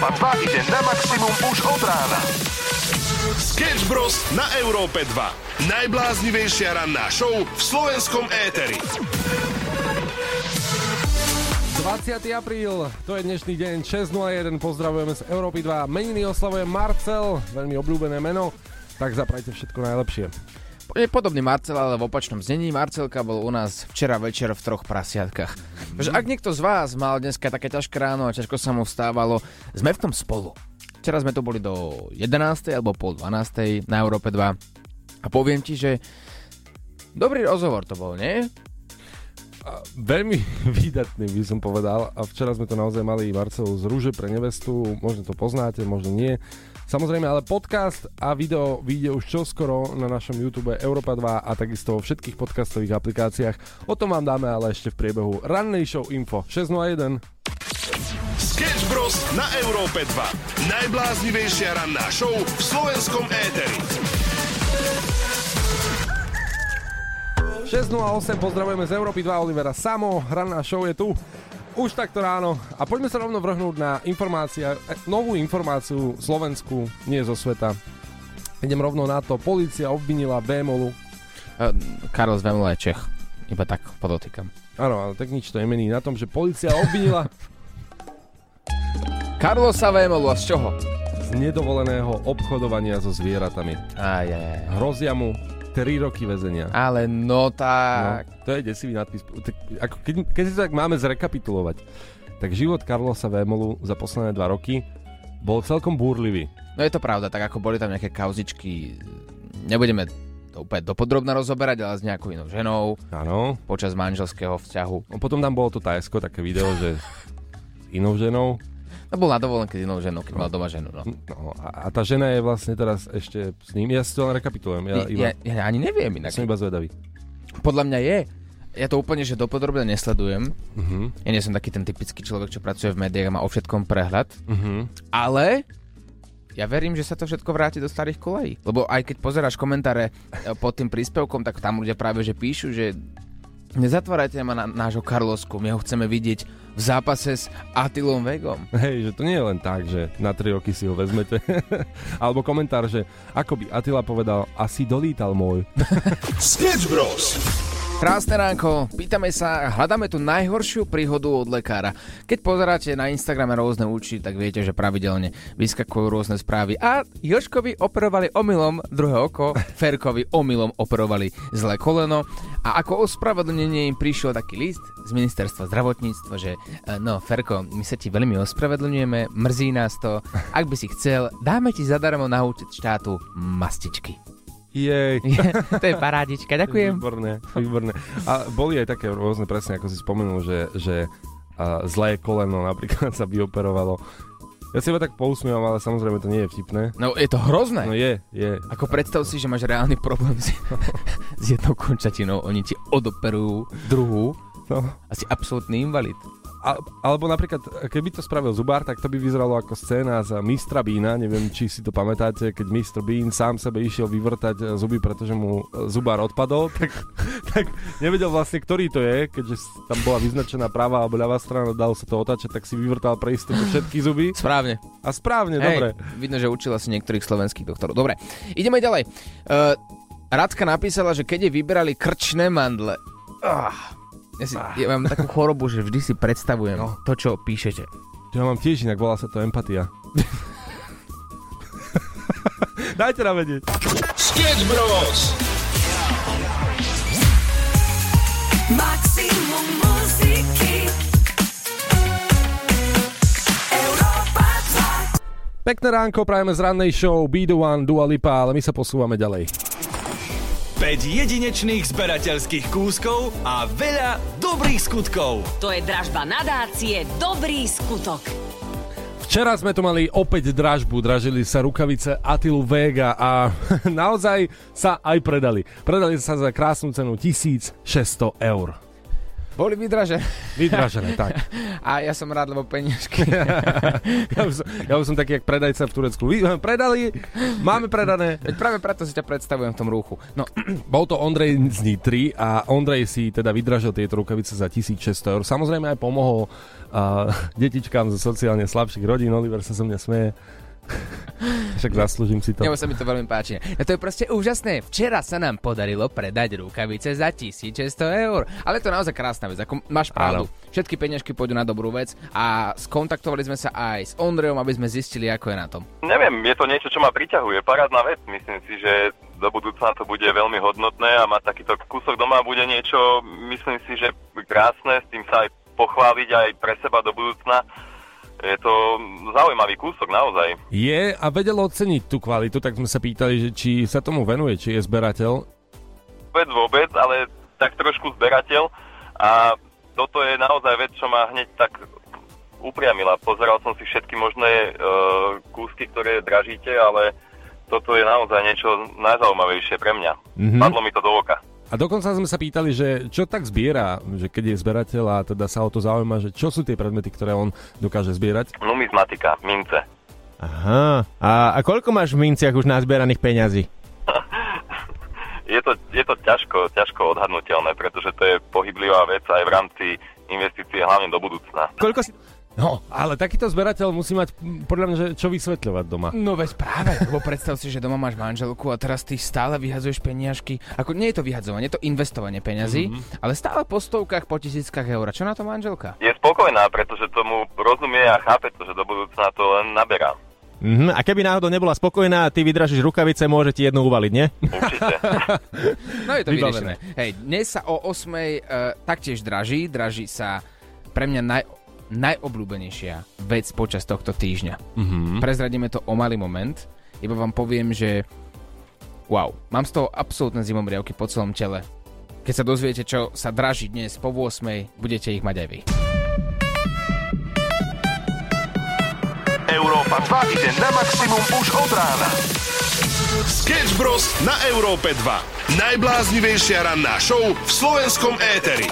Európa 2 ide na maximum už od rána. Sketch Bros. na Európe 2. Najbláznivejšia ranná show v slovenskom éteri. 20. apríl, to je dnešný deň, 6.01, pozdravujeme z Európy 2. Meniny oslavuje Marcel, veľmi obľúbené meno, tak zaprajte všetko najlepšie. Je podobný Marcel, ale v opačnom znení. Marcelka bol u nás včera večer v troch prasiatkách. Takže ak niekto z vás mal dneska také ťažké ráno a ťažko sa mu vstávalo, sme v tom spolu. Včera sme tu boli do 11. alebo pol 12. na Európe 2 a poviem ti, že dobrý rozhovor to bol, nie? A veľmi výdatný by som povedal a včera sme to naozaj mali Marcelu z Rúže pre nevestu, možno to poznáte, možno nie. Samozrejme, ale podcast a video vyjde už čoskoro na našom YouTube Europa 2 a takisto vo všetkých podcastových aplikáciách. O tom vám dáme ale ešte v priebehu rannej show info 601. Sketch Bros. na Európe 2. Najbláznivejšia ranná show v slovenskom éteri. 6.08, pozdravujeme z Európy 2, Olivera Samo, ranná show je tu. Už takto ráno. A poďme sa rovno vrhnúť na informácia, e, novú informáciu Slovensku, nie zo sveta. Idem rovno na to. Polícia obvinila Vémolu. Uh, Karol z Vemole je Čech. Iba tak podotýkam. Áno, ale tak nič to nemení na tom, že policia obvinila Karlosa Vémolu a z čoho? z nedovoleného obchodovania so zvieratami. Aj, aj, aj. Hrozia mu 3 roky väzenia. Ale no No, tak... to je desivý nadpis. Tak, ako keď, keď si to tak máme zrekapitulovať, tak život Karlosa Vémolu za posledné 2 roky bol celkom búrlivý. No je to pravda, tak ako boli tam nejaké kauzičky, nebudeme to úplne dopodrobne rozoberať, ale s nejakou inou ženou Áno. počas manželského vzťahu. No, potom tam bolo to Tajsko, také video, že s inou ženou. No bol na dovolenke s inou ženou, keď mal doma ženu. No. No, a, a tá žena je vlastne teraz ešte s ním. Ja si to len rekapitulujem. Ja, Ja, iba, ja, ani neviem inak. som iba zvedavý. Podľa mňa je. Ja to úplne, že dopodrobne nesledujem. Uh-huh. Ja nie som taký ten typický človek, čo pracuje v médiách a má o všetkom prehľad. Uh-huh. Ale ja verím, že sa to všetko vráti do starých kolejí. Lebo aj keď pozeráš komentáre e, pod tým príspevkom, tak tam ľudia práve že píšu, že nezatvárajte ma na nášho Karlosku, my ho chceme vidieť v zápase s Atilom Vegom. Hej, že to nie je len tak, že na 3 roky si ho vezmete. Alebo komentár, že ako by Attila povedal, asi dolítal môj. Sketch Bros. Krásne ránko, pýtame sa, hľadáme tu najhoršiu príhodu od lekára. Keď pozeráte na Instagrame rôzne účty, tak viete, že pravidelne vyskakujú rôzne správy. A Joškovi operovali omylom druhé oko, Ferkovi omylom operovali zlé koleno. A ako ospravedlnenie im prišiel taký list z ministerstva zdravotníctva, že e, no Ferko, my sa ti veľmi ospravedlňujeme, mrzí nás to, ak by si chcel, dáme ti zadarmo na účet štátu mastičky. Jej. to je parádička, ďakujem. Výborné, výborné. A boli aj také rôzne, presne ako si spomenul, že, že a zlé koleno napríklad sa vyoperovalo. Ja si iba tak pousmievam, ale samozrejme to nie je vtipné. No je to hrozné. No je, je. Ako predstav si, že máš reálny problém s, s jednou končatinou, oni ti odoperujú druhú No. a si absolútny invalid. A, alebo napríklad, keby to spravil Zubár, tak to by vyzeralo ako scéna z Mistra Bína. Neviem, či si to pamätáte, keď Mr. Bean sám sebe išiel vyvrtať e, zuby, pretože mu e, Zubár odpadol, tak, tak nevedel vlastne, ktorý to je, keďže tam bola vyznačená pravá alebo ľavá strana, dalo sa to otáčať, tak si vyvrtal pre istotu všetky zuby. Správne. A správne, Hej, dobre. Vidno, že učila si niektorých slovenských doktorov. Dobre, ideme ďalej. Uh, Radka napísala, že keď jej vyberali krčné mandle. Ah, ja, si, ja mám takú chorobu, že vždy si predstavujem No. to, čo píšete. Ja mám tiež inak, volá sa to empatia. Dajte nám vedieť. Sketch Bros. Maximum muziky Európa 2 Pekné ránko, prajeme z rannej show Be The One, Dua Lipa, ale my sa posúvame ďalej. 5 jedinečných zberateľských kúskov a veľa dobrých skutkov. To je dražba nadácie Dobrý skutok. Včera sme tu mali opäť dražbu, dražili sa rukavice Atilu Vega a naozaj sa aj predali. Predali sa za krásnu cenu 1600 eur. Boli vydražené. Vydražené, tak. A ja som rád, lebo peniažky. Ja už, som, ja už som taký, jak predajca v Turecku. Vy, predali, máme predané. Veď práve preto si ťa predstavujem v tom rúchu. No, Bol to Ondrej z Nitry a Ondrej si teda vydražil tieto rukavice za 1600 eur. Samozrejme aj pomohol uh, detičkám zo sociálne slabších rodín. Oliver sa so mňa smeje. Však zaslúžim si to. Nebo sa mi to veľmi páči. A to je proste úžasné. Včera sa nám podarilo predať rukavice za 1600 eur. Ale to je naozaj krásna vec. Ako máš pravdu. Všetky peniažky pôjdu na dobrú vec a skontaktovali sme sa aj s Ondrejom, aby sme zistili, ako je na tom. Neviem, je to niečo, čo ma priťahuje. Parádna vec. Myslím si, že do budúcna to bude veľmi hodnotné a mať takýto kúsok doma bude niečo, myslím si, že krásne, s tým sa aj pochváliť aj pre seba do budúcna. Je to zaujímavý kúsok, naozaj. Je a vedel oceniť tú kvalitu, tak sme sa pýtali, že či sa tomu venuje, či je zberateľ. Vôbec vôbec, ale tak trošku zberateľ a toto je naozaj vec, čo ma hneď tak upriamila. Pozeral som si všetky možné e, kúsky, ktoré dražíte, ale toto je naozaj niečo najzaujímavejšie pre mňa. Mhm. Padlo mi to do oka. A dokonca sme sa pýtali, že čo tak zbiera, že keď je zberateľ a teda sa o to zaujíma, že čo sú tie predmety, ktoré on dokáže zbierať. Numizmatika, mince. Aha. A, a koľko máš v minciach už nazbieraných peňazí? Je to, je to ťažko, ťažko odhadnutelné, pretože to je pohyblivá vec aj v rámci investície, hlavne do budúcna. Koľko si... No, ale takýto zberateľ musí mať podľa mňa, že čo vysvetľovať doma. No veď práve, lebo predstav si, že doma máš manželku a teraz ty stále vyhadzuješ peniažky. Ako nie je to vyhadzovanie, je to investovanie peňazí, mm-hmm. ale stále po stovkách, po tisíckach eur. Čo na to manželka? Je spokojná, pretože tomu rozumie a chápe to, že do budúcna to len naberá. Mhm. A keby náhodou nebola spokojná ty vydražíš rukavice, môže ti jednu uvaliť, nie? Určite. No je to vyriešené. Hej, dnes sa o 8 uh, taktiež draží, draží sa pre mňa naj, najobľúbenejšia vec počas tohto týždňa. Mm-hmm. Prezradíme to o malý moment, iba vám poviem, že wow, mám z toho absolútne zimomriavky po celom tele. Keď sa dozviete, čo sa draží dnes po 8, budete ich mať aj vy. Európa 2 ide na maximum už od rána. Sketch Bros. na Európe 2. Najbláznivejšia ranná show v slovenskom éteri.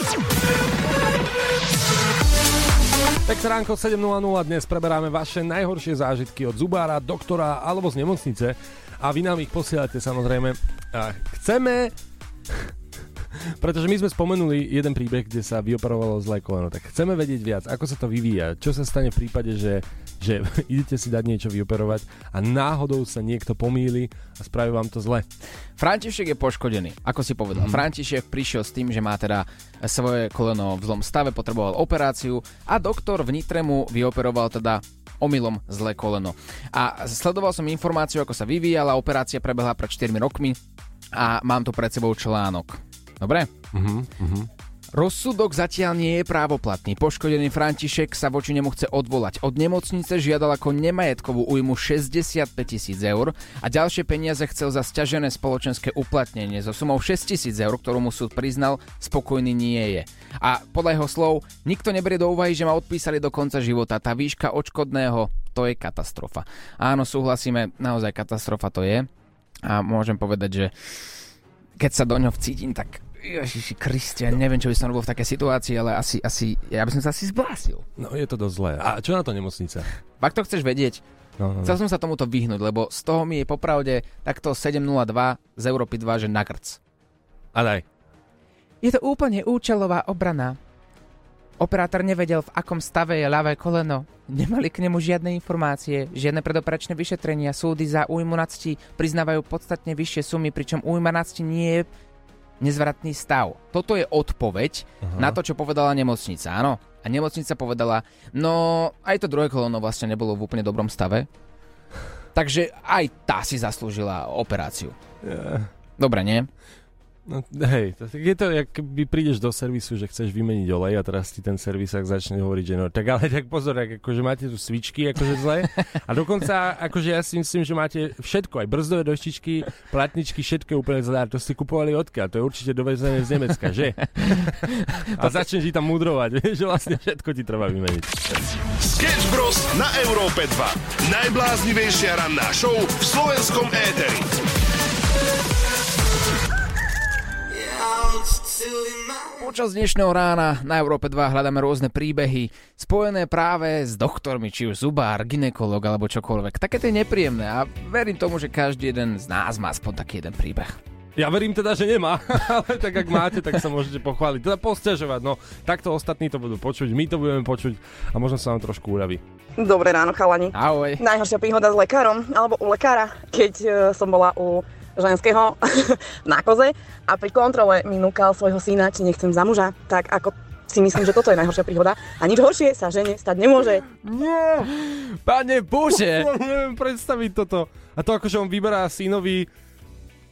Pekné ránko 7.00 dnes preberáme vaše najhoršie zážitky od zubára, doktora alebo z nemocnice. A vy nám ich posielate samozrejme. A chceme pretože my sme spomenuli jeden príbeh, kde sa vyoperovalo zlé koleno, tak chceme vedieť viac, ako sa to vyvíja, čo sa stane v prípade, že, že idete si dať niečo vyoperovať a náhodou sa niekto pomýli a spraví vám to zle. František je poškodený, ako si povedal. Mm. František prišiel s tým, že má teda svoje koleno v zlom stave, potreboval operáciu a doktor v Nitre mu vyoperoval teda omylom zlé koleno. A sledoval som informáciu, ako sa vyvíjala, operácia prebehla pred 4 rokmi a mám tu pred sebou článok. Dobre? Rozsudok zatiaľ nie je právoplatný. Poškodený František sa voči nemu chce odvolať. Od nemocnice žiadal ako nemajetkovú újmu 65 tisíc eur a ďalšie peniaze chcel za stiažené spoločenské uplatnenie so sumou 6 tisíc eur, ktorú mu súd priznal, spokojný nie je. A podľa jeho slov, nikto neberie do úvahy, že ma odpísali do konca života. Tá výška odškodného, to je katastrofa. Áno, súhlasíme, naozaj katastrofa to je. A môžem povedať, že keď sa do ňoho vcítim, tak Ježiši Kriste, ja neviem, čo by som robil v takej situácii, ale asi, asi, ja by som sa asi zblásil. No je to dosť zlé. A čo na to nemocnica? Ak to chceš vedieť, No, no, no. chcel som sa tomuto vyhnúť, lebo z toho mi je popravde takto 702 z Európy 2, že nagrc. A daj. Je to úplne účelová obrana. Operátor nevedel, v akom stave je ľavé koleno. Nemali k nemu žiadne informácie, žiadne predoperačné vyšetrenia. Súdy za újmu nadsti priznávajú podstatne vyššie sumy, pričom újma nadsti nie je nezvratný stav. Toto je odpoveď Aha. na to, čo povedala nemocnica, áno. A nemocnica povedala, no aj to druhé koleno vlastne nebolo v úplne dobrom stave. Takže aj tá si zaslúžila operáciu. Dobre, nie? No, hej, je to, jak by prídeš do servisu, že chceš vymeniť olej a teraz ti ten servisák začne hovoriť, že no tak ale tak pozor, tak akože máte tu svičky akože zle a dokonca akože ja si myslím, že máte všetko, aj brzdové doštičky, platničky, všetko je úplne zle a to ste kupovali odkiaľ, to je určite dovezené z Nemecka, že? A začne ti tam mudrovať, že vlastne všetko ti treba vymeniť. Sketch Bros. na Európe 2. Najbláznivejšia ranná show v slovenskom éteri. Počas dnešného rána na Európe 2 hľadáme rôzne príbehy spojené práve s doktormi, či už zubár, ginekolog alebo čokoľvek. Také to je nepríjemné a verím tomu, že každý jeden z nás má aspoň taký jeden príbeh. Ja verím teda, že nemá, ale tak ak máte, tak sa môžete pochváliť. Teda posťažovať, no takto ostatní to budú počuť, my to budeme počuť a možno sa vám trošku uľaví. Dobré ráno, chalani. Ahoj. Najhoršia príhoda s lekárom, alebo u lekára, keď e, som bola u ženského na koze a pri kontrole mi núkal svojho syna, či nechcem za muža, tak ako si myslím, že toto je najhoršia príhoda a nič horšie sa žene stať nemôže. Pane Bože! Neviem predstaviť toto. A to akože on vyberá synovi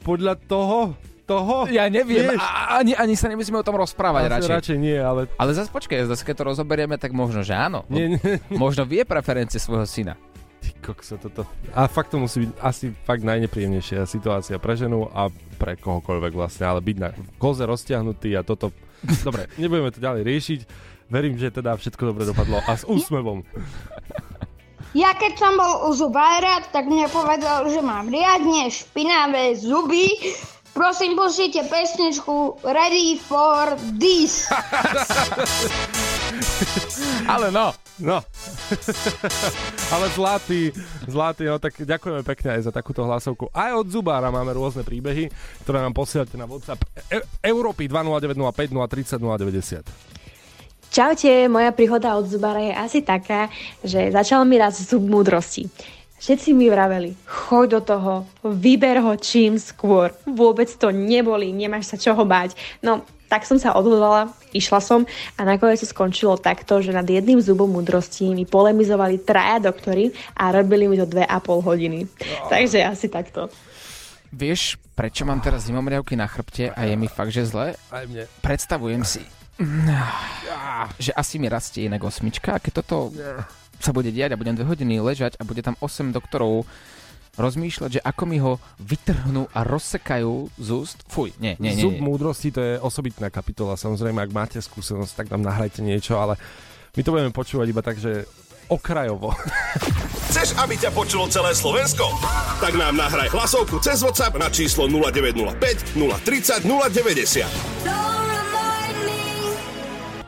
podľa toho, toho? Ja neviem, Vieš? a, ani, ani sa nemusíme o tom rozprávať Asi radšej. radšej nie, ale... Ale zase počkaj, zase keď to rozoberieme, tak možno, že áno. Nie, nie, nie. Možno vie preferencie svojho syna. Kokso, toto. A fakt to musí byť asi fakt najnepríjemnejšia situácia pre ženu a pre kohokoľvek vlastne, ale byť na koze roztiahnutý a toto... Dobre, nebudeme to ďalej riešiť. Verím, že teda všetko dobre dopadlo a s úsmevom. Ja keď som bol u zubára, tak mne povedal, že mám riadne špinavé zuby. Prosím, pustite pesničku Ready for this. Ale no. No. Ale zlatý, zlatý, no tak ďakujeme pekne aj za takúto hlasovku. Aj od Zubára máme rôzne príbehy, ktoré nám posielate na WhatsApp e- Európy 20905 030 090. Čaute, moja príhoda od zubára je asi taká, že začal mi raz zub múdrosti. Všetci mi vraveli, choď do toho, vyber ho čím skôr. Vôbec to neboli, nemáš sa čoho báť. No, tak som sa odhodlala, išla som a nakoniec to skončilo takto, že nad jedným zubom múdrosti mi polemizovali traja doktory a robili mi to dve a pol hodiny. Takže asi takto. Vieš, prečo mám teraz zimomriavky na chrbte a je mi fakt, že zle? Aj mne. Predstavujem si, že asi mi rastie inak osmička a keď toto sa bude diať a budem dve hodiny ležať a bude tam 8 doktorov rozmýšľať, že ako mi ho vytrhnú a rozsekajú z úst. Fuj, nie, nie, nie. Zub múdrosti to je osobitná kapitola. Samozrejme, ak máte skúsenosť, tak nám nahrajte niečo, ale my to budeme počúvať iba tak, že okrajovo. Chceš, aby ťa počulo celé Slovensko? Tak nám nahraj hlasovku cez WhatsApp na číslo 0905 030 090.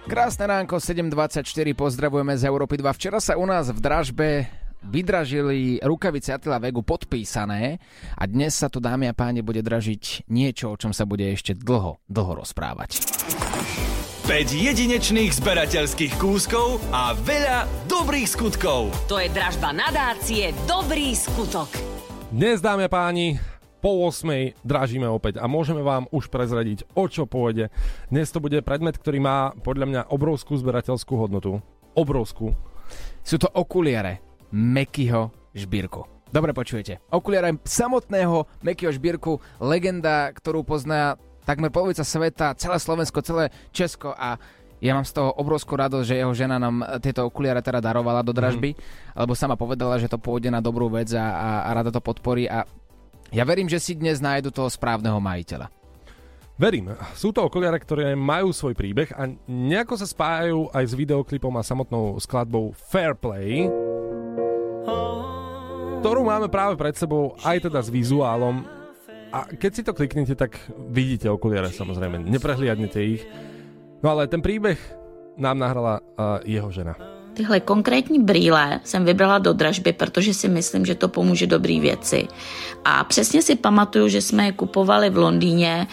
Krásne ránko, 7.24, pozdravujeme z Európy 2. Včera sa u nás v dražbe vydražili rukavice Attila Vegu podpísané a dnes sa tu, dámy a páni, bude dražiť niečo, o čom sa bude ešte dlho, dlho rozprávať. 5 jedinečných zberateľských kúskov a veľa dobrých skutkov. To je dražba nadácie Dobrý skutok. Dnes, dámy a páni, po 8. dražíme opäť a môžeme vám už prezradiť, o čo pôjde. Dnes to bude predmet, ktorý má podľa mňa obrovskú zberateľskú hodnotu. Obrovskú. Sú to okuliare Mekyho Žbírku. Dobre počujete. Okuliare samotného Mekyho Žbírku, legenda, ktorú pozná takmer polovica sveta, celé Slovensko, celé Česko a ja mám z toho obrovskú radosť, že jeho žena nám tieto okuliare teda darovala do dražby, mm. lebo sama povedala, že to pôjde na dobrú vec a, a, a rada to podporí a ja verím, že si dnes nájdu toho správneho majiteľa. Verím. Sú to okuliare, ktoré majú svoj príbeh a nejako sa spájajú aj s videoklipom a samotnou skladbou Fair Play, ktorú máme práve pred sebou aj teda s vizuálom. A keď si to kliknete, tak vidíte okuliare samozrejme, neprehliadnete ich. No ale ten príbeh nám nahrala uh, jeho žena. Tyhle konkrétní brýle jsem vybrala do dražby, protože si myslím, že to pomůže dobrý věci. A přesně si pamatuju, že jsme je kupovali v Londýně.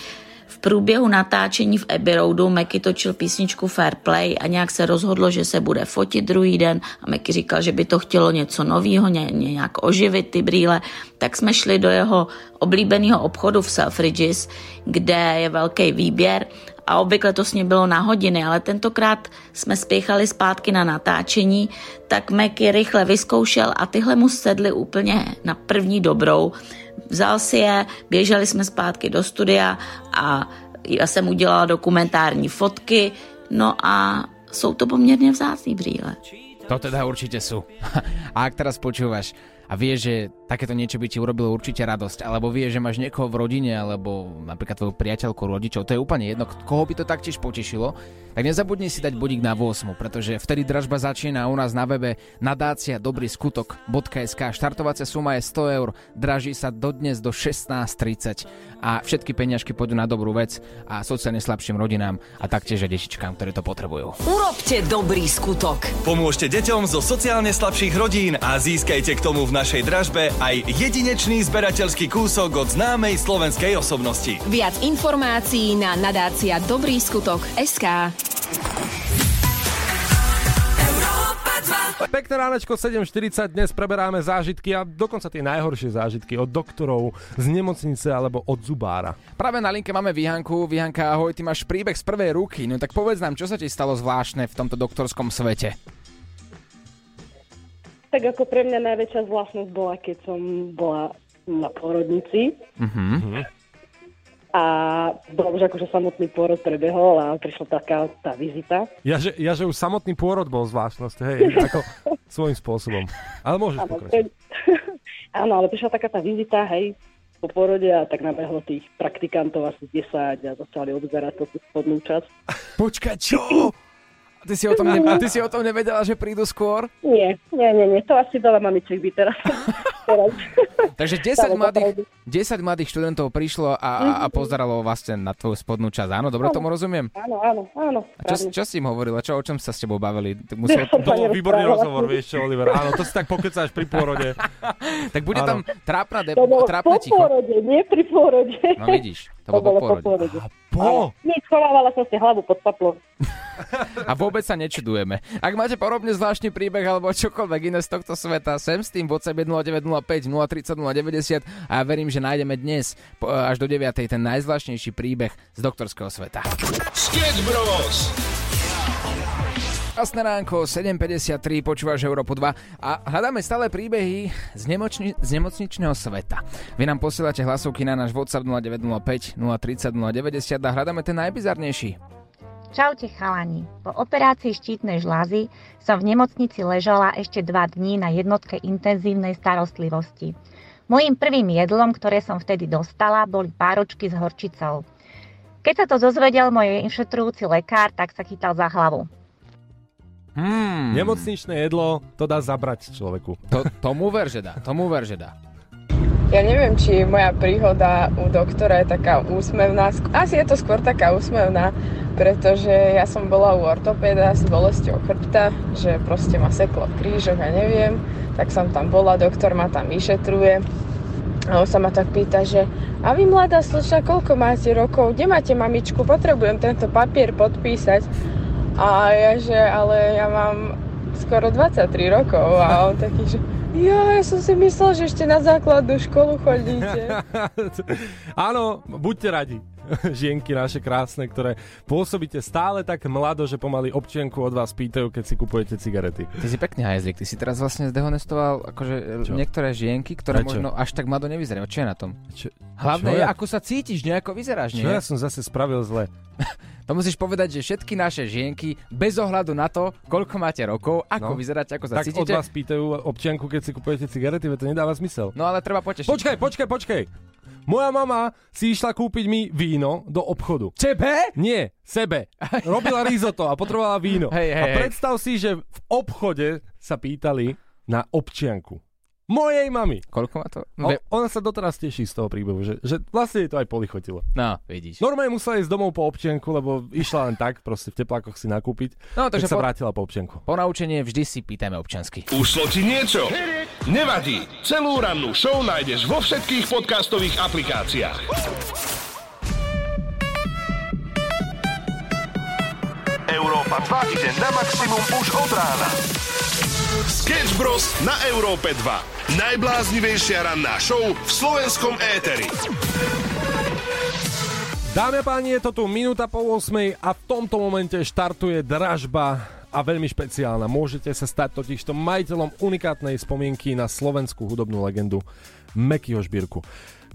V průběhu natáčení v Abbey Roadu Meky točil písničku Fair Play a nějak se rozhodlo, že se bude fotit druhý den a Meky říkal, že by to chtělo něco nového, ně, nějak oživit ty brýle. Tak jsme šli do jeho oblíbeného obchodu v Selfridges, kde je velký výběr a obvykle to s ním bylo na hodiny, ale tentokrát jsme spěchali zpátky na natáčení, tak Mac rychle vyzkoušel a tyhle mu sedly úplně na první dobrou. Vzal si je, běželi jsme zpátky do studia a já jsem udělala dokumentární fotky, no a jsou to poměrně vzácný brýle. To teda určite sú. A ak teraz počúvaš a vie, že takéto niečo by ti urobilo určite radosť, alebo vie, že máš niekoho v rodine, alebo napríklad tvoju priateľku, rodičov, to je úplne jedno, koho by to taktiež potešilo, tak nezabudni si dať bodík na 8, pretože vtedy dražba začína u nás na webe nadácia dobrý skutok.sk. Štartovacia suma je 100 eur, draží sa dodnes do 16.30 a všetky peňažky pôjdu na dobrú vec a sociálne slabším rodinám a taktiež aj detičkám, ktoré to potrebujú. Urobte dobrý skutok. Pomôžte deťom zo sociálne slabších rodín a získajte k tomu v našej dražbe aj jedinečný zberateľský kúsok od známej slovenskej osobnosti. Viac informácií na nadácia Dobrý skutok SK. Pekné ránečko 7.40, dnes preberáme zážitky a dokonca tie najhoršie zážitky od doktorov z nemocnice alebo od zubára. Práve na linke máme Vihanku. Vihanka, ahoj, ty máš príbeh z prvej ruky. No tak povedz nám, čo sa ti stalo zvláštne v tomto doktorskom svete? Tak ako pre mňa najväčšia zvláštnosť bola, keď som bola na porodnici Mhm. a bolo už akože samotný pôrod prebehol a prišla taká tá vizita. Ja že, ja, že už samotný pôrod bol zvláštnosť, hej, ako svojím spôsobom. Ale môžeš Áno, pokračovať. to- Áno, ale prišla taká tá vizita, hej, po porode a tak nabehlo tých praktikantov asi 10 a začali obzerať tú spodnú časť. Počkaj, čo? Ty si, o tom ne- ty si o tom nevedela, že prídu skôr? Nie, nie, nie, nie, to asi veľa mamičiek by teraz. teraz. Takže 10 Stále mladých, opravdu. 10 mladých študentov prišlo a, a pozeralo vlastne na tvoju spodnú časť. Áno, dobre tomu rozumiem? Áno, áno, áno. A čo, čo si im hovorila? Čo, o čom sa s tebou bavili? Musel... To bol výborný rozhovor, vieš čo, Oliver. Áno, to si tak pokecáš pri pôrode. tak bude Áno. tam trápna, de- To bolo trápne po ticho. porode, nie pri pôrode. No vidíš, to bolo po porode. Po? Nie, schovávala som si hlavu pod paplom. A vôbec sa nečudujeme. Ak máte podobne zvláštny príbeh alebo čokoľvek iné z tohto sveta, sem s tým WhatsApp je 0905 030 090 a ja verím, že nájdeme dnes po- až do 9. ten najzvláštnejší príbeh z doktorského sveta. Sketch Bros. Krásne ránko, 7.53, počúvaš Európu 2 a hľadáme stále príbehy z, nemočni- z nemocničného sveta. Vy nám posielate hlasovky na náš WhatsApp 0905 030 090 a hľadáme ten najbizarnejší. Čaute chalani. Po operácii štítnej žlázy som v nemocnici ležala ešte dva dní na jednotke intenzívnej starostlivosti. Mojím prvým jedlom, ktoré som vtedy dostala, boli páročky s horčicou. Keď sa to dozvedel môj inšetrujúci lekár, tak sa chytal za hlavu. Hmm. Nemocničné jedlo, to dá zabrať človeku. To, tomu ver, že dá, tomu ver, že dá. Ja neviem, či moja príhoda u doktora je taká úsmevná. Asi je to skôr taká úsmevná, pretože ja som bola u ortopéda s bolesťou chrbta, že proste ma seklo v krížoch a neviem. Tak som tam bola, doktor ma tam vyšetruje. A on sa ma tak pýta, že a vy mladá slečna, koľko máte rokov? Kde máte mamičku? Potrebujem tento papier podpísať. A ja, že ale ja mám skoro 23 rokov a on taký, že ja, ja som si myslel, že ešte na základnú školu chodíte. Áno, buďte radi. Žienky naše krásne, ktoré pôsobíte stále tak mlado, že pomaly občianku od vás pýtajú, keď si kupujete cigarety. Ty si pekný hajzlik, ty si teraz vlastne zdehonestoval akože Čo? niektoré žienky, ktoré Prečo? možno až tak mlado nevyzerajú. Čo je na tom? Čo, Hlavné čo je, ja- ako sa cítiš, nejako vyzeráš, nie? Čo ja som zase spravil zle? To musíš povedať, že všetky naše žienky, bez ohľadu na to, koľko máte rokov, ako No. vyzeráte, ako sa Tak od cítite. vás pýtajú občianku, keď si kupujete cigarety, to nedáva zmysel. No ale treba potešiť. Počkaj, počkaj, počkaj. Moja mama si išla kúpiť mi víno do obchodu. Tebe? Nie, sebe. Robila risotto a potrebovala víno. Hej, hej, a predstav si, že v obchode sa pýtali na občianku. Mojej mamy. Koľko má to? O, ona sa doteraz teší z toho príbehu, že, že vlastne jej to aj polichotilo. No, vidíš. Normálne musela ísť domov po občianku, lebo išla len tak, proste v teplákoch si nakúpiť. No, takže tak sa po- vrátila po občianku. Po naučenie vždy si pýtajme občansky. Ušlo ti niečo? Nevadí. Celú rannú show nájdeš vo všetkých podcastových aplikáciách. Európa 2 ide na maximum už od rána. Sketch Bros. na Európe 2. Najbláznivejšia ranná show v slovenskom éteri. Dámy a páni, je to tu minúta po 8 a v tomto momente štartuje dražba a veľmi špeciálna. Môžete sa stať totižto majiteľom unikátnej spomienky na slovenskú hudobnú legendu Mekyho Žbírku.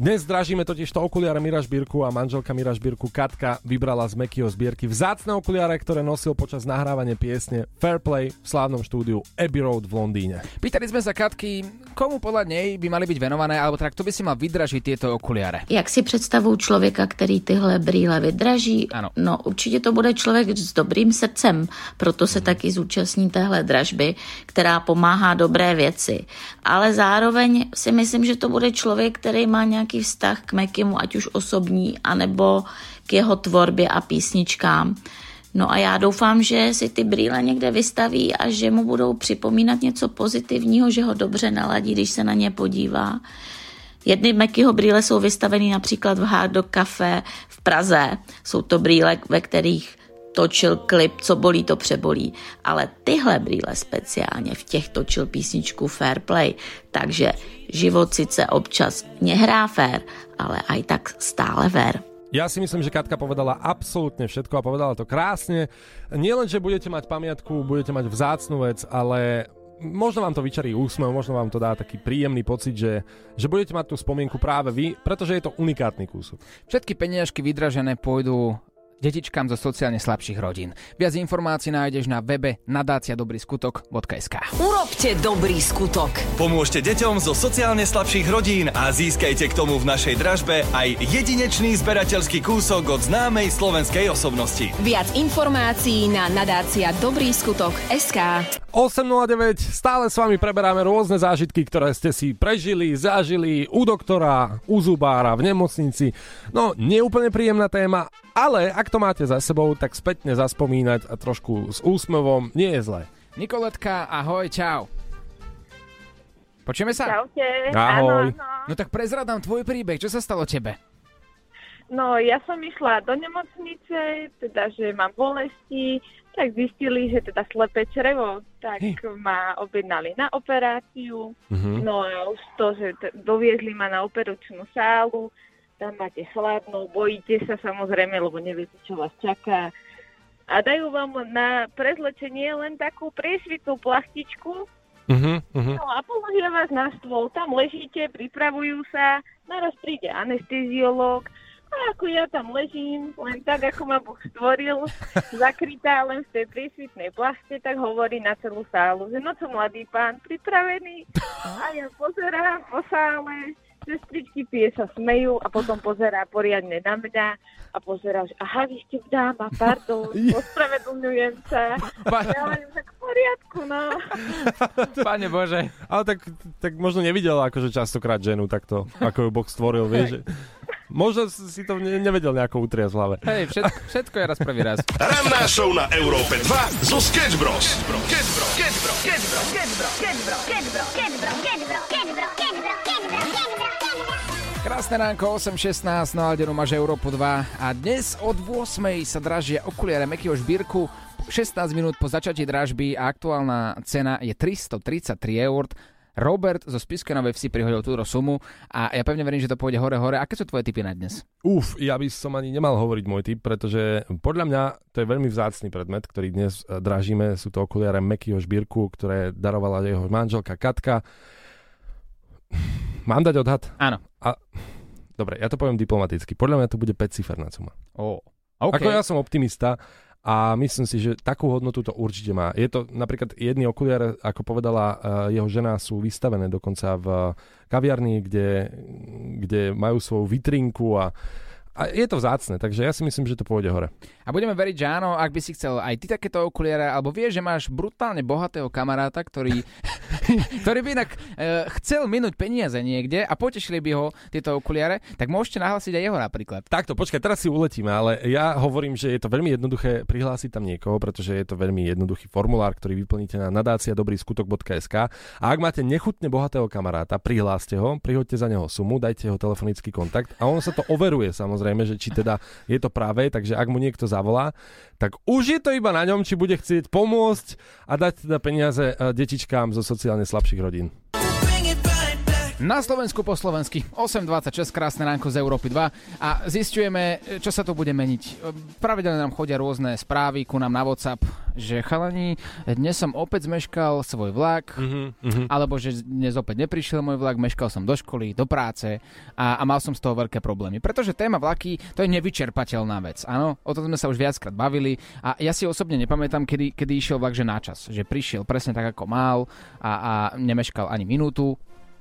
Dnes dražíme totiž to okuliare Mira Žbírku a manželka Mira Žbírku Katka vybrala z Mekyho zbierky vzácne okuliare, ktoré nosil počas nahrávania piesne Fairplay v slávnom štúdiu Abbey Road v Londýne. Pýtali sme sa Katky, komu podľa nej by mali byť venované, alebo tak kto by si mal vydražiť tieto okuliare. Jak si představuju člověka, který tyhle brýle vydraží? Ano. No určitě to bude člověk s dobrým srdcem, proto se taky zúčastní téhle dražby, která pomáhá dobré věci. Ale zároveň si myslím, že to bude člověk, který má nějaký vztah k Mekimu, ať už osobní, anebo k jeho tvorbě a písničkám. No a já doufám, že si ty brýle někde vystaví a že mu budou připomínat něco pozitivního, že ho dobře naladí, když se na ně podívá. Jedny Mekyho brýle jsou vystaveny například v Hard Rock Café v Praze. Jsou to brýle, ve kterých točil klip Co bolí, to přebolí. Ale tyhle brýle speciálně v těch točil písničku Fair Play. Takže život sice občas nehrá fair, ale aj tak stále fair. Ja si myslím, že Katka povedala absolútne všetko a povedala to krásne. Nie len, že budete mať pamiatku, budete mať vzácnu vec, ale možno vám to vyčarí úsmev, možno vám to dá taký príjemný pocit, že, že budete mať tú spomienku práve vy, pretože je to unikátny kúsok. Všetky peniažky vydražené pôjdu detičkám zo sociálne slabších rodín. Viac informácií nájdeš na webe nadáciadobryskutok.sk Urobte dobrý skutok. Pomôžte deťom zo sociálne slabších rodín a získajte k tomu v našej dražbe aj jedinečný zberateľský kúsok od známej slovenskej osobnosti. Viac informácií na nadácia Dobrý skutok SK. 8.09, stále s vami preberáme rôzne zážitky, ktoré ste si prežili, zažili u doktora, u zubára, v nemocnici. No, neúplne príjemná téma, ale ak to máte za sebou, tak spätne zaspomínať a trošku s úsmevom nie je zlé. Nikoletka, ahoj, čau. Počujeme sa? Čaute. Ahoj. Áno, áno. No tak prezradám tvoj príbeh, čo sa stalo tebe? No, ja som išla do nemocnice, teda, že mám bolesti, tak zistili, že teda slepé črevo, tak ma objednali na operáciu. Mhm. No a už to, že t- doviezli ma na operačnú sálu, tam máte chladno, bojíte sa samozrejme, lebo neviete, čo vás čaká. A dajú vám na prezlečenie len takú priesvitnú plastičku, Uh-huh, uh-huh. No a položia vás na stôl, tam ležíte, pripravujú sa, naraz príde anesteziológ a ako ja tam ležím, len tak, ako ma Boh stvoril, zakrytá len v tej prísvitnej plaste, tak hovorí na celú sálu, že no čo mladý pán, pripravený? A ja pozerám po sále, sestričky tie sa smejú a potom pozerá poriadne na mňa a pozerá, že aha, vy ste dáma, pardon, ospravedlňujem sa. Ja len tak v poriadku, no. Pane Bože. Ale tak, tak možno nevidel akože častokrát ženu takto, ako ju Boh stvoril, vieš. že- Možno si to ne- nevedel nejako utriať v hlave. Hej, všetko, všetko je raz prvý raz. Ranná show na Európe 2 zo Sketch Bros. Krásne ránko, 8.16, no Aldenu máš Európu 2 a dnes od 8.00 sa dražia okuliare Mekyho Žbírku. 16 minút po začatí dražby a aktuálna cena je 333 eur. Robert zo Spiskej Novej Vsi prihodil túto sumu a ja pevne verím, že to pôjde hore-hore. Aké sú tvoje tipy na dnes? Uf, ja by som ani nemal hovoriť môj typ, pretože podľa mňa to je veľmi vzácný predmet, ktorý dnes eh, dražíme. Sú to okuliare Mekyho Žbírku, ktoré darovala jeho manželka Katka. Mám dať odhad? Áno. A... Dobre, ja to poviem diplomaticky. Podľa mňa to bude 5-ciferná suma. Oh. OK. Ako ja som optimista a myslím si, že takú hodnotu to určite má. Je to napríklad jedný okuliare, ako povedala eh, jeho žena, sú vystavené dokonca v kaviarni, kde, kde majú svoju vitrinku a, a je to vzácne, takže ja si myslím, že to pôjde hore. A budeme veriť, že áno, ak by si chcel aj ty takéto okuliare, alebo vieš, že máš brutálne bohatého kamaráta, ktorý, ktorý by inak e, chcel minúť peniaze niekde a potešili by ho tieto okuliare, tak môžete nahlásiť aj jeho napríklad. Takto, počkaj, teraz si uletíme, ale ja hovorím, že je to veľmi jednoduché prihlásiť tam niekoho, pretože je to veľmi jednoduchý formulár, ktorý vyplníte na nadácia dobrýskutok.sk a ak máte nechutne bohatého kamaráta, prihláste ho, prihoďte za neho sumu, dajte jeho telefonický kontakt a on sa to overuje samozrejme, že či teda je to práve, takže ak mu niekto zavolá, tak už je to iba na ňom, či bude chcieť pomôcť a dať teda peniaze eh, detičkám zo sociálne slabších rodín. Na Slovensku po slovensky 8.26, krásne ránko z Európy 2 a zistujeme, čo sa to bude meniť. Pravidelne nám chodia rôzne správy ku nám na WhatsApp, že chalani, dnes som opäť zmeškal svoj vlak, Mhm, alebo že dnes opäť neprišiel môj vlak, meškal som do školy, do práce a, a mal som z toho veľké problémy. Pretože téma vlaky, to je nevyčerpateľná vec. Áno, o tom sme sa už viackrát bavili a ja si osobne nepamätám, kedy, kedy išiel vlak že na čas. Že prišiel presne tak, ako mal a, a nemeškal ani minútu.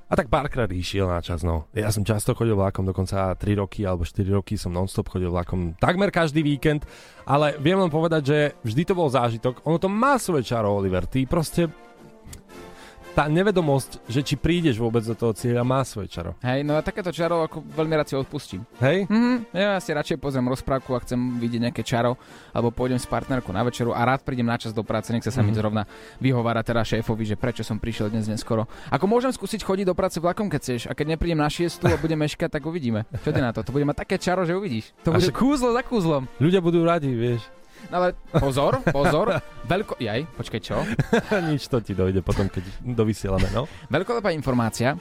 A tak párkrát išiel na čas, no. Ja som často chodil vlakom, dokonca 3 roky alebo 4 roky som nonstop chodil vlakom takmer každý víkend, ale viem len povedať, že vždy to bol zážitok. Ono to má svoje čaro, Oliver. Ty proste tá nevedomosť, že či prídeš vôbec do toho cieľa, má svoje čaro. Hej, no a takéto čaro ako veľmi rád si odpustím. Hej? Mhm, ja si radšej pozriem rozprávku a chcem vidieť nejaké čaro, alebo pôjdem s partnerkou na večeru a rád prídem na čas do práce, nech sa sa mi Mhm. zrovna vyhovára teda šéfovi, že prečo som prišiel dnes neskoro. Ako môžem skúsiť chodiť do práce vlakom, keď chceš, a keď neprídem na 6 a budem meškať, tak uvidíme. Čo ty na to? To bude mať také čaro, že uvidíš. To bude však- kúzlo za kúzlom. Ľudia budú radi, vieš. No ale pozor, pozor, veľko... Jaj, počkaj, čo? Nič to ti dojde potom, keď dovysielame, no. Veľkolepá informácia,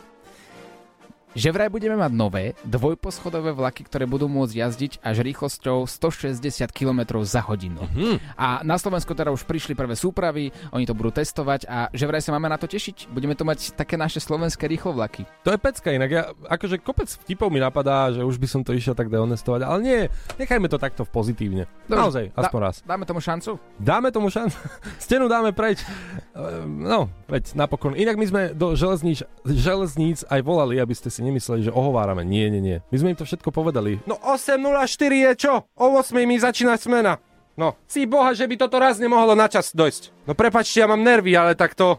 že vraj budeme mať nové dvojposchodové vlaky, ktoré budú môcť jazdiť až rýchlosťou 160 km za hodinu. A na Slovensku teda už prišli prvé súpravy, oni to budú testovať a že vraj sa máme na to tešiť. Budeme to mať také naše slovenské rýchlovlaky. To je pecka inak. Ja, akože kopec vtipov mi napadá, že už by som to išiel tak dehonestovať, ale nie, nechajme to takto v pozitívne. Naozaj, aspoň raz. Dáme tomu šancu? Dáme tomu šancu. Stenu dáme preč. Ehm, No, veď napokon. Inak my sme do železníc, železníc aj volali, aby ste si nemysleli, že ohovárame. Nie, nie, nie. My sme im to všetko povedali. No 8.04 je čo? O 8 mi začína smena. No, si boha, že by toto raz nemohlo na čas dojsť. No prepačte, ja mám nervy, ale tak to...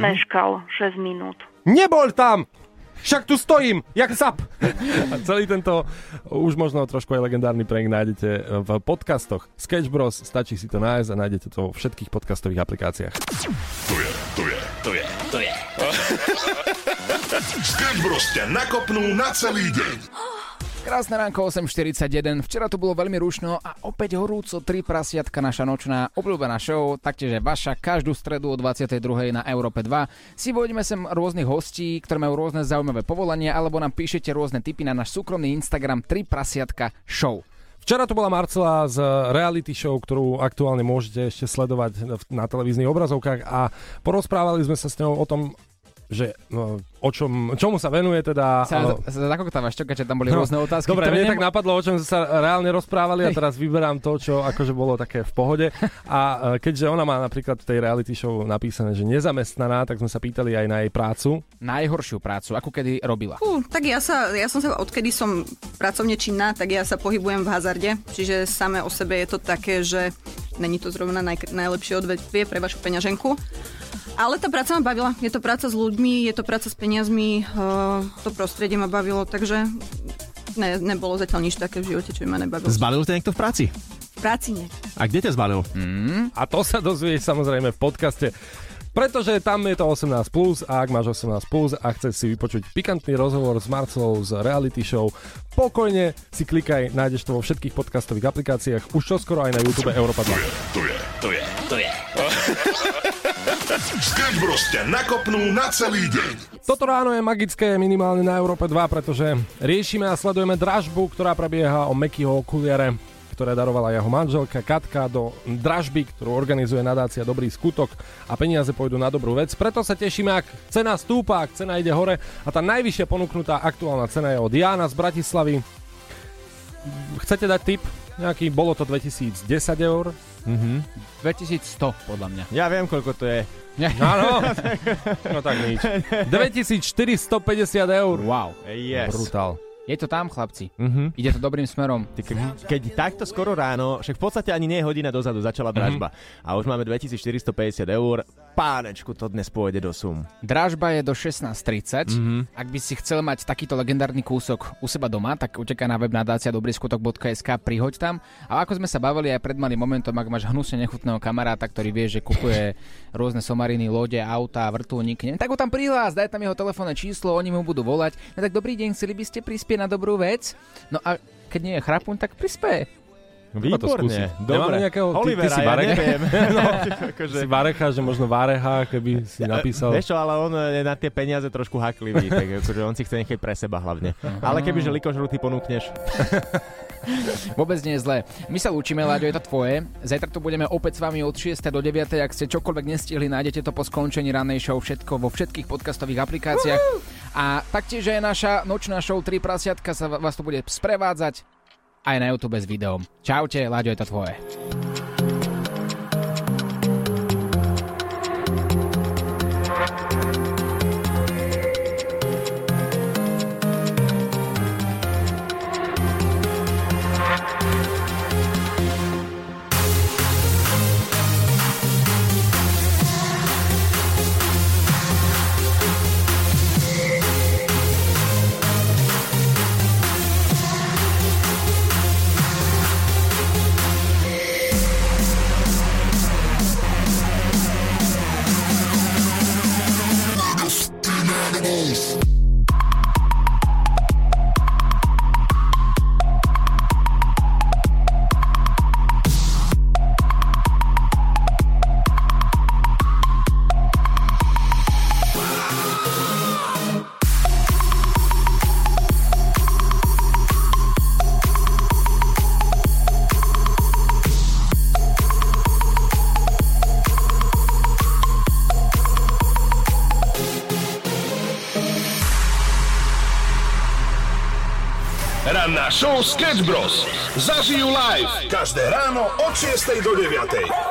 Meškal 6 minút. Nebol tam! Však tu stojím, jak sap. A celý tento už možno trošku aj legendárny prank nájdete v podcastoch Sketch Bros. Stačí si to nájsť a nájdete to vo všetkých podcastových aplikáciách. To je, Sketch Bros ťa nakopnú na celý deň. Krásne ránko 8.41, včera tu bolo veľmi rušno a opäť horúco 3 prasiatka naša nočná obľúbená show, taktiež je vaša každú stredu o 22. na Európe 2. Si vojdeme sem rôznych hostí, ktoré majú rôzne zaujímavé povolania, alebo nám píšete rôzne tipy na náš súkromný Instagram 3 prasiatka show. Včera tu bola Marcela z reality show, ktorú aktuálne môžete ešte sledovať na televíznych obrazovkách a porozprávali sme sa s ňou o tom, že no, o čom, čomu sa venuje teda. Sa, sa zakoktávaš, čo, keďže tam boli rôzne otázky. Dobre, mne nem- tak napadlo, o čom sme sa reálne rozprávali a teraz vyberám to, čo akože bolo také v pohode. A e, keďže ona má napríklad v tej reality show napísané, že nezamestnaná, tak sme sa pýtali aj na jej prácu. Najhoršiu prácu, ako kedy robila. Fú, tak ja sa, ja som sa, odkedy som pracovne činná, tak ja sa pohybujem v hazarde, čiže samé o sebe je to také, že není to zrovna naj, najlepšie odvetvie pre vašu peňaženku. Ale tá práca ma bavila. Je to práca s ľuďmi, je to práca s peniazmi, uh, to prostredie ma bavilo, takže ne, nebolo zatiaľ nič také v živote, čo by ma nebavilo. Zbalil ťa niekto v práci? V práci nie. A kde ťa zbalil? Mm. A to sa dozvieš samozrejme v podcaste. Pretože tam je to 18+, plus a ak máš 18+, plus a chceš si vypočuť pikantný rozhovor s Marcelou z reality show, pokojne si klikaj, nájdeš to vo všetkých podcastových aplikáciách, už čoskoro aj na YouTube Európa 2. To je, to je, to je. Sketch Bros ťa nakopnú na celý deň. Toto ráno je magické minimálne na Európe 2, pretože riešime a sledujeme dražbu, ktorá prebieha o Mekyho okuliare, ktoré darovala jeho manželka Katka do dražby, ktorú organizuje nadácia Dobrý skutok a peniaze pôjdu na dobrú vec. Preto sa tešíme, ak cena stúpa, ak cena ide hore a tá najvyššia ponúknutá aktuálna cena je od Jána z Bratislavy. Chcete dať tip? Nejaký, bolo to 2010 eur. Mhm. 2100 podľa mňa. Ja viem, koľko to je. Áno. No tak nič. 2450 eur. Wow. Yes. Brutál. Je to tam, chlapci. Mhm. Ide to dobrým smerom. Ty, ke- keď takto skoro ráno, však v podstate ani nie hodina dozadu začala dražba a už máme 2450 eur, pánečku, to dnes pôjde do sum. Dražba je do 16.30. Mhm. Ak by si chcel mať takýto legendárny kúsok u seba doma, tak uteká na web nadácia dobrýskutok.sk, prihoď tam. A ako sme sa bavili aj pred malým momentom, ak máš hnusne nechutného kamaráta, ktorý vie, že kupuje rôzne somariny, lode, auta, vrtulníky, tak ho tam prihlás, daj tam jeho telefónne číslo, oni mu budú volať. No tak dobrý deň, chceli by ste prispieť na dobrú vec? No a keď nie je chrapuň, tak prispieje. To Výborne, dobre. Nemáme nejakého... Ty, ty Olivera, si ja Varek? neviem. no, Akože- si Varecha, že možno Vareha, keby si napísal. Vieš čo, ale on je na tie peniaze trošku haklivý, tak akože on si chce nechať pre seba hlavne. Ale keby, že likožrutý ponúkneš, Vôbec nie je zlé. My sa lúčime, Láďo, je to tvoje. Zajtra tu budeme opäť s vami od 6. do 9. Ak ste čokoľvek nestihli, nájdete to po skončení ranej show všetko vo všetkých podcastových aplikáciách. A taktiež aj naša nočná show 3 prasiatka sa vás tu bude sprevádzať aj na YouTube s videom. Čaute, Láďo, je to tvoje. Show Sketch Bros. Zažijú live. Každé ráno od 6 do 9.